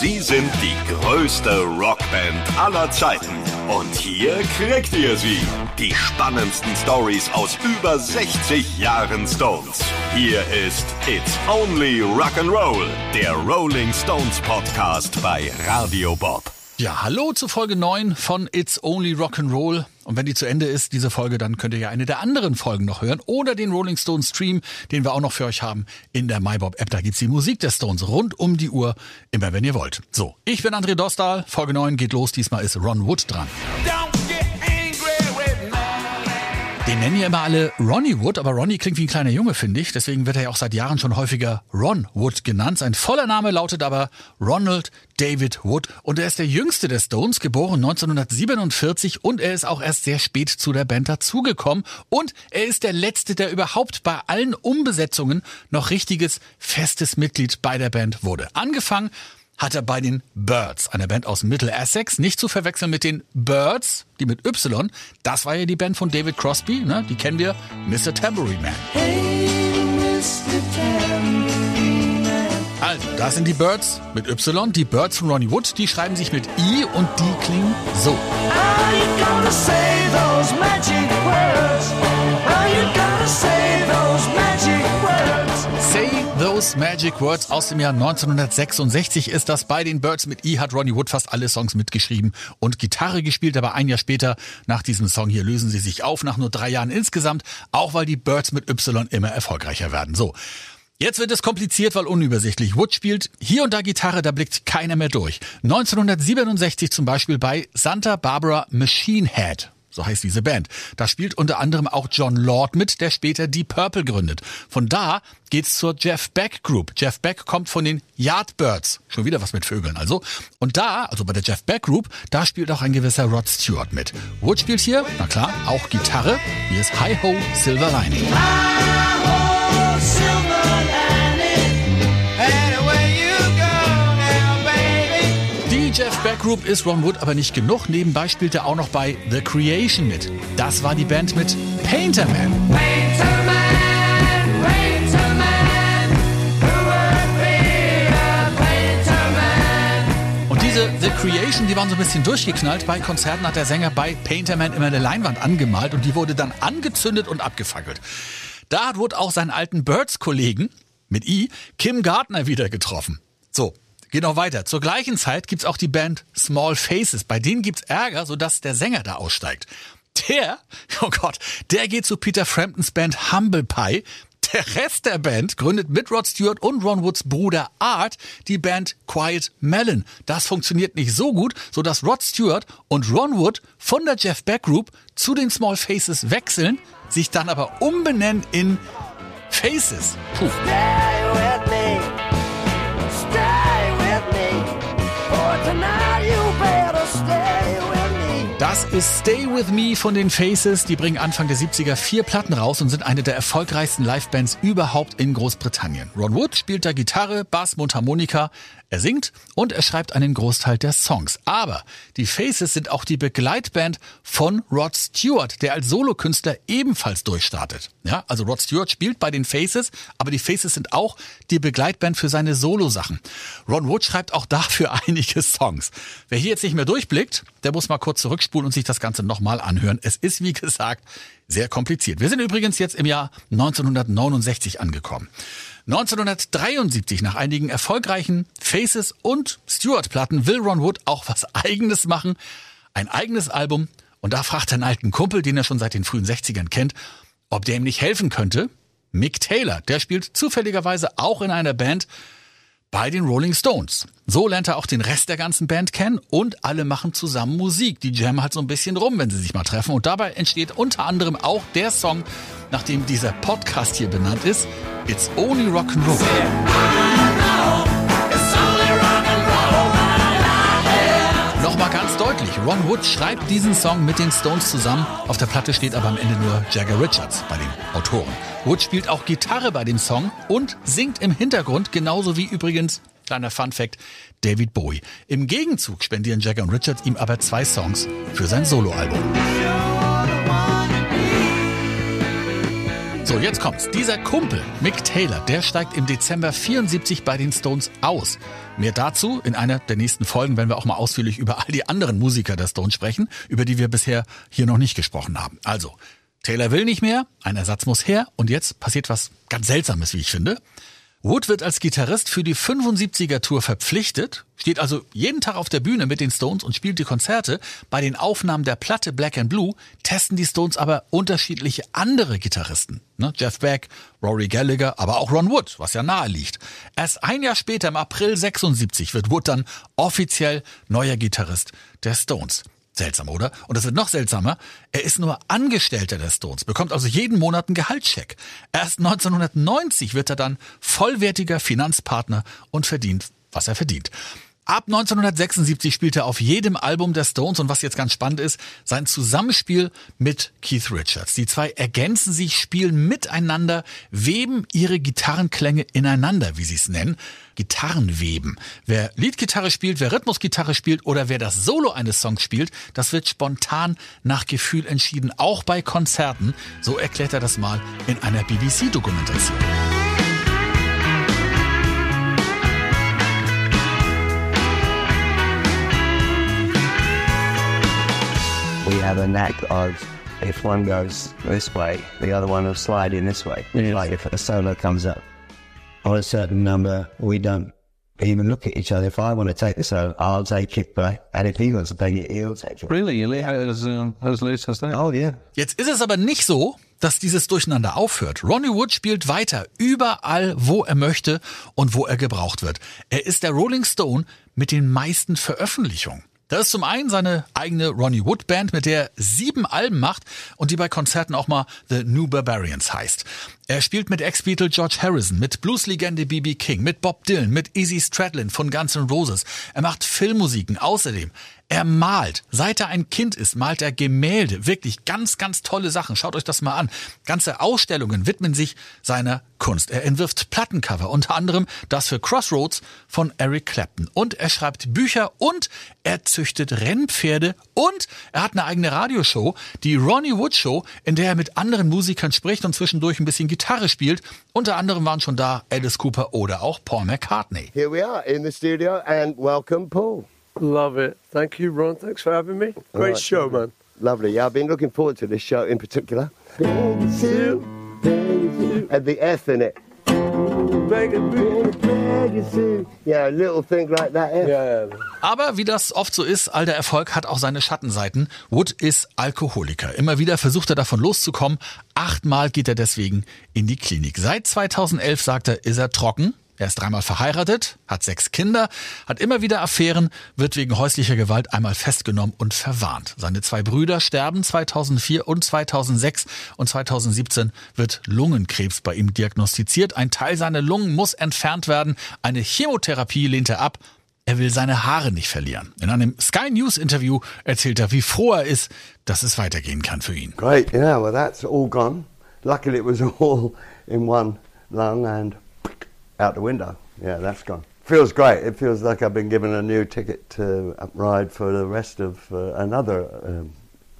Sie sind die größte Rockband aller Zeiten. Und hier kriegt ihr sie. Die spannendsten Stories aus über 60 Jahren Stones. Hier ist It's Only Rock'n'Roll, der Rolling Stones Podcast bei Radio Bob. Ja, hallo zu Folge 9 von It's Only Rock'n'Roll. Und wenn die zu Ende ist, diese Folge, dann könnt ihr ja eine der anderen Folgen noch hören oder den Rolling Stones Stream, den wir auch noch für euch haben in der MyBob App. Da gibt's die Musik der Stones rund um die Uhr, immer wenn ihr wollt. So, ich bin André Dostal, Folge 9 geht los, diesmal ist Ron Wood dran. Den nennen ja immer alle Ronnie Wood, aber Ronnie klingt wie ein kleiner Junge, finde ich. Deswegen wird er ja auch seit Jahren schon häufiger Ron Wood genannt. Sein voller Name lautet aber Ronald David Wood. Und er ist der jüngste der Stones, geboren 1947 und er ist auch erst sehr spät zu der Band dazugekommen. Und er ist der letzte, der überhaupt bei allen Umbesetzungen noch richtiges, festes Mitglied bei der Band wurde. Angefangen hat er bei den Birds, einer Band aus Middle Essex, nicht zu verwechseln mit den Birds, die mit Y. Das war ja die Band von David Crosby, ne? die kennen wir, Mr. Tambourine Man. Hey, Mr. Tambourine Man. Also, das sind die Birds mit Y. Die Birds von Ronnie Wood, die schreiben sich mit I und die klingen so. Are you gonna say those magic words? Are you gonna Magic Words aus dem Jahr 1966 ist das. Bei den Birds mit E hat Ronnie Wood fast alle Songs mitgeschrieben und Gitarre gespielt. Aber ein Jahr später, nach diesem Song hier, lösen sie sich auf, nach nur drei Jahren insgesamt. Auch weil die Birds mit Y immer erfolgreicher werden. So. Jetzt wird es kompliziert, weil unübersichtlich. Wood spielt hier und da Gitarre, da blickt keiner mehr durch. 1967 zum Beispiel bei Santa Barbara Machine Head so heißt diese Band. Da spielt unter anderem auch John Lord mit, der später die Purple gründet. Von da geht's zur Jeff Beck Group. Jeff Beck kommt von den Yardbirds. Schon wieder was mit Vögeln also. Und da, also bei der Jeff Beck Group, da spielt auch ein gewisser Rod Stewart mit. Wood spielt hier, na klar, auch Gitarre. Hier ist Hi Ho Silver Lining. Hi-ho, Jeff Beck Group ist Ron Wood aber nicht genug. Nebenbei spielt er auch noch bei The Creation mit. Das war die Band mit Painterman. Painterman, Painterman, Und diese The Creation, die waren so ein bisschen durchgeknallt. Bei Konzerten hat der Sänger bei Painterman immer eine Leinwand angemalt und die wurde dann angezündet und abgefackelt. Da hat Wood auch seinen alten Birds-Kollegen mit I, Kim Gardner, wieder getroffen. So, Geht noch weiter. Zur gleichen Zeit gibt's auch die Band Small Faces. Bei denen gibt's Ärger, sodass der Sänger da aussteigt. Der, oh Gott, der geht zu Peter Framptons Band Humble Pie. Der Rest der Band gründet mit Rod Stewart und Ron Woods Bruder Art die Band Quiet Melon. Das funktioniert nicht so gut, sodass Rod Stewart und Ron Wood von der Jeff Beck Group zu den Small Faces wechseln, sich dann aber umbenennen in Faces. Puh. Das ist Stay With Me von den Faces. Die bringen Anfang der 70er vier Platten raus und sind eine der erfolgreichsten Livebands überhaupt in Großbritannien. Ron Wood spielt da Gitarre, Bass, Mundharmonika. Er singt und er schreibt einen Großteil der Songs. Aber die Faces sind auch die Begleitband von Rod Stewart, der als Solokünstler ebenfalls durchstartet. Ja, also Rod Stewart spielt bei den Faces, aber die Faces sind auch die Begleitband für seine Solosachen. Ron Wood schreibt auch dafür einige Songs. Wer hier jetzt nicht mehr durchblickt, der muss mal kurz zurückspulen und sich das Ganze nochmal anhören. Es ist, wie gesagt, sehr kompliziert. Wir sind übrigens jetzt im Jahr 1969 angekommen. 1973, nach einigen erfolgreichen Faces und Stewart-Platten, will Ron Wood auch was Eigenes machen. Ein eigenes Album. Und da fragt er einen alten Kumpel, den er schon seit den frühen 60ern kennt, ob der ihm nicht helfen könnte. Mick Taylor, der spielt zufälligerweise auch in einer Band, bei den Rolling Stones. So lernt er auch den Rest der ganzen Band kennen und alle machen zusammen Musik. Die jammen halt so ein bisschen rum, wenn sie sich mal treffen. Und dabei entsteht unter anderem auch der Song, nach dem dieser Podcast hier benannt ist. It's Only Rock'n'Roll. Ron Wood schreibt diesen Song mit den Stones zusammen. Auf der Platte steht aber am Ende nur Jagger Richards bei den Autoren. Wood spielt auch Gitarre bei dem Song und singt im Hintergrund, genauso wie übrigens, kleiner Fun Fact, David Bowie. Im Gegenzug spendieren Jagger und Richards ihm aber zwei Songs für sein Soloalbum. So, jetzt kommt's. Dieser Kumpel, Mick Taylor, der steigt im Dezember 74 bei den Stones aus. Mehr dazu in einer der nächsten Folgen, wenn wir auch mal ausführlich über all die anderen Musiker der Stones sprechen, über die wir bisher hier noch nicht gesprochen haben. Also, Taylor will nicht mehr, ein Ersatz muss her und jetzt passiert was ganz Seltsames, wie ich finde. Wood wird als Gitarrist für die 75er Tour verpflichtet, steht also jeden Tag auf der Bühne mit den Stones und spielt die Konzerte. Bei den Aufnahmen der Platte Black and Blue testen die Stones aber unterschiedliche andere Gitarristen. Ne? Jeff Beck, Rory Gallagher, aber auch Ron Wood, was ja nahe liegt. Erst ein Jahr später, im April 76, wird Wood dann offiziell neuer Gitarrist der Stones. Seltsam, oder? Und es wird noch seltsamer. Er ist nur Angestellter der Stones, bekommt also jeden Monat einen Gehaltscheck. Erst 1990 wird er dann vollwertiger Finanzpartner und verdient, was er verdient. Ab 1976 spielt er auf jedem Album der Stones und was jetzt ganz spannend ist, sein Zusammenspiel mit Keith Richards. Die zwei ergänzen sich, spielen miteinander, weben ihre Gitarrenklänge ineinander, wie sie es nennen. Gitarrenweben. Wer Leadgitarre spielt, wer Rhythmusgitarre spielt oder wer das Solo eines Songs spielt, das wird spontan nach Gefühl entschieden, auch bei Konzerten. So erklärt er das mal in einer BBC-Dokumentation. Have a knack of if one goes this way, the other one will slide in this way. Yes. Like if a solo comes up on a certain number, we don't even look at each other. If I want to take the solo, I'll take it back. And if he wants to take it, he'll take it. Really? As, um, as loose as that? Oh, yeah. Jetzt ist es aber nicht so, dass dieses Durcheinander aufhört. Ronnie Wood spielt weiter, überall, wo er möchte und wo er gebraucht wird. Er ist der Rolling Stone mit den meisten Veröffentlichungen. Das ist zum einen seine eigene Ronnie Wood Band, mit der er sieben Alben macht und die bei Konzerten auch mal The New Barbarians heißt. Er spielt mit Ex-Beatle George Harrison, mit Blueslegende B.B. King, mit Bob Dylan, mit Izzy Stradlin von Guns N' Roses. Er macht Filmmusiken. Außerdem er malt. Seit er ein Kind ist, malt er Gemälde. Wirklich ganz, ganz tolle Sachen. Schaut euch das mal an. Ganze Ausstellungen widmen sich seiner Kunst. Er entwirft Plattencover, unter anderem das für Crossroads von Eric Clapton. Und er schreibt Bücher und er züchtet Rennpferde und er hat eine eigene Radioshow, die Ronnie Wood Show, in der er mit anderen Musikern spricht und zwischendurch ein bisschen Gitarre spielt. Unter anderem waren schon da Alice Cooper oder auch Paul McCartney. Here we are in the studio and welcome Paul. Love it. Thank you, Ron. Thanks for having me. Great right, show, man. Lovely. Yeah, I've been looking forward to this show in particular. And the F in it. Yeah, a little thing like that. F. Yeah. Aber wie das oft so ist, all der Erfolg hat auch seine Schattenseiten. Wood ist Alkoholiker. Immer wieder versucht er davon loszukommen. Achtmal geht er deswegen in die Klinik. Seit 2011 sagt er, ist er trocken. Er ist dreimal verheiratet, hat sechs Kinder, hat immer wieder Affären, wird wegen häuslicher Gewalt einmal festgenommen und verwarnt. Seine zwei Brüder sterben 2004 und 2006 und 2017 wird Lungenkrebs bei ihm diagnostiziert. Ein Teil seiner Lungen muss entfernt werden. Eine Chemotherapie lehnt er ab. Er will seine Haare nicht verlieren. In einem Sky News Interview erzählt er, wie froh er ist, dass es weitergehen kann für ihn. Great, yeah, well that's all gone. Luckily it was all in one lung and out the window. Yeah, that's gone. Feels great. It feels like I've been given a new ticket to ride for the rest of uh, another um,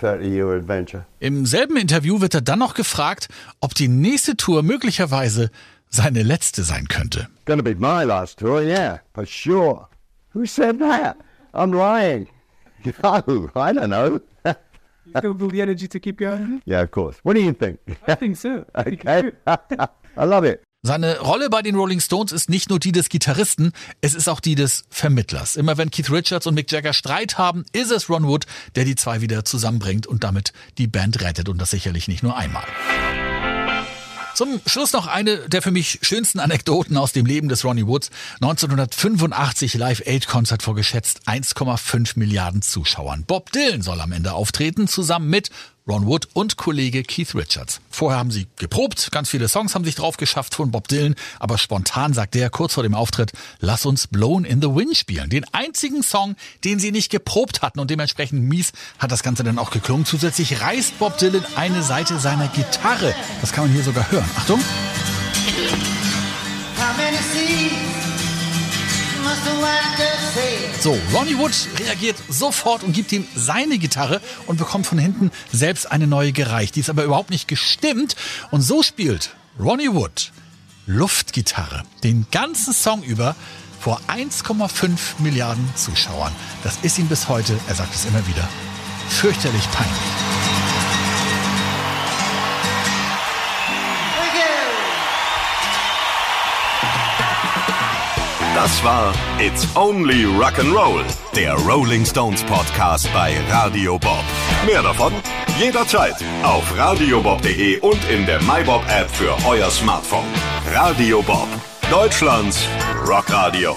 30-year adventure. Im selben Interview wird er dann noch gefragt, ob die nächste Tour möglicherweise seine letzte sein könnte. Gonna be my last tour, yeah, for sure. Who said that? I'm lying. No, I don't know. you still feel the energy to keep going? Yeah, of course. What do you think? I think so. okay. I love it. Seine Rolle bei den Rolling Stones ist nicht nur die des Gitarristen, es ist auch die des Vermittlers. Immer wenn Keith Richards und Mick Jagger Streit haben, ist es Ron Wood, der die zwei wieder zusammenbringt und damit die Band rettet und das sicherlich nicht nur einmal. Zum Schluss noch eine der für mich schönsten Anekdoten aus dem Leben des Ronnie Woods. 1985 Live Aid Konzert vor geschätzt 1,5 Milliarden Zuschauern. Bob Dylan soll am Ende auftreten, zusammen mit Ron Wood und Kollege Keith Richards. Vorher haben sie geprobt, ganz viele Songs haben sich drauf geschafft von Bob Dylan, aber spontan sagt der kurz vor dem Auftritt, lass uns Blown in the Wind spielen. Den einzigen Song, den sie nicht geprobt hatten und dementsprechend mies hat das Ganze dann auch geklungen. Zusätzlich reißt Bob Dylan eine Seite seiner Gitarre. Das kann man hier sogar hören. Achtung. So, Ronnie Wood reagiert sofort und gibt ihm seine Gitarre und bekommt von hinten selbst eine neue gereicht. Die ist aber überhaupt nicht gestimmt. Und so spielt Ronnie Wood Luftgitarre den ganzen Song über vor 1,5 Milliarden Zuschauern. Das ist ihm bis heute, er sagt es immer wieder, fürchterlich peinlich. Das war It's Only Rock'n'Roll, der Rolling Stones Podcast bei Radio Bob. Mehr davon jederzeit auf radiobob.de und in der MyBob App für euer Smartphone. Radio Bob, Deutschlands Rockradio.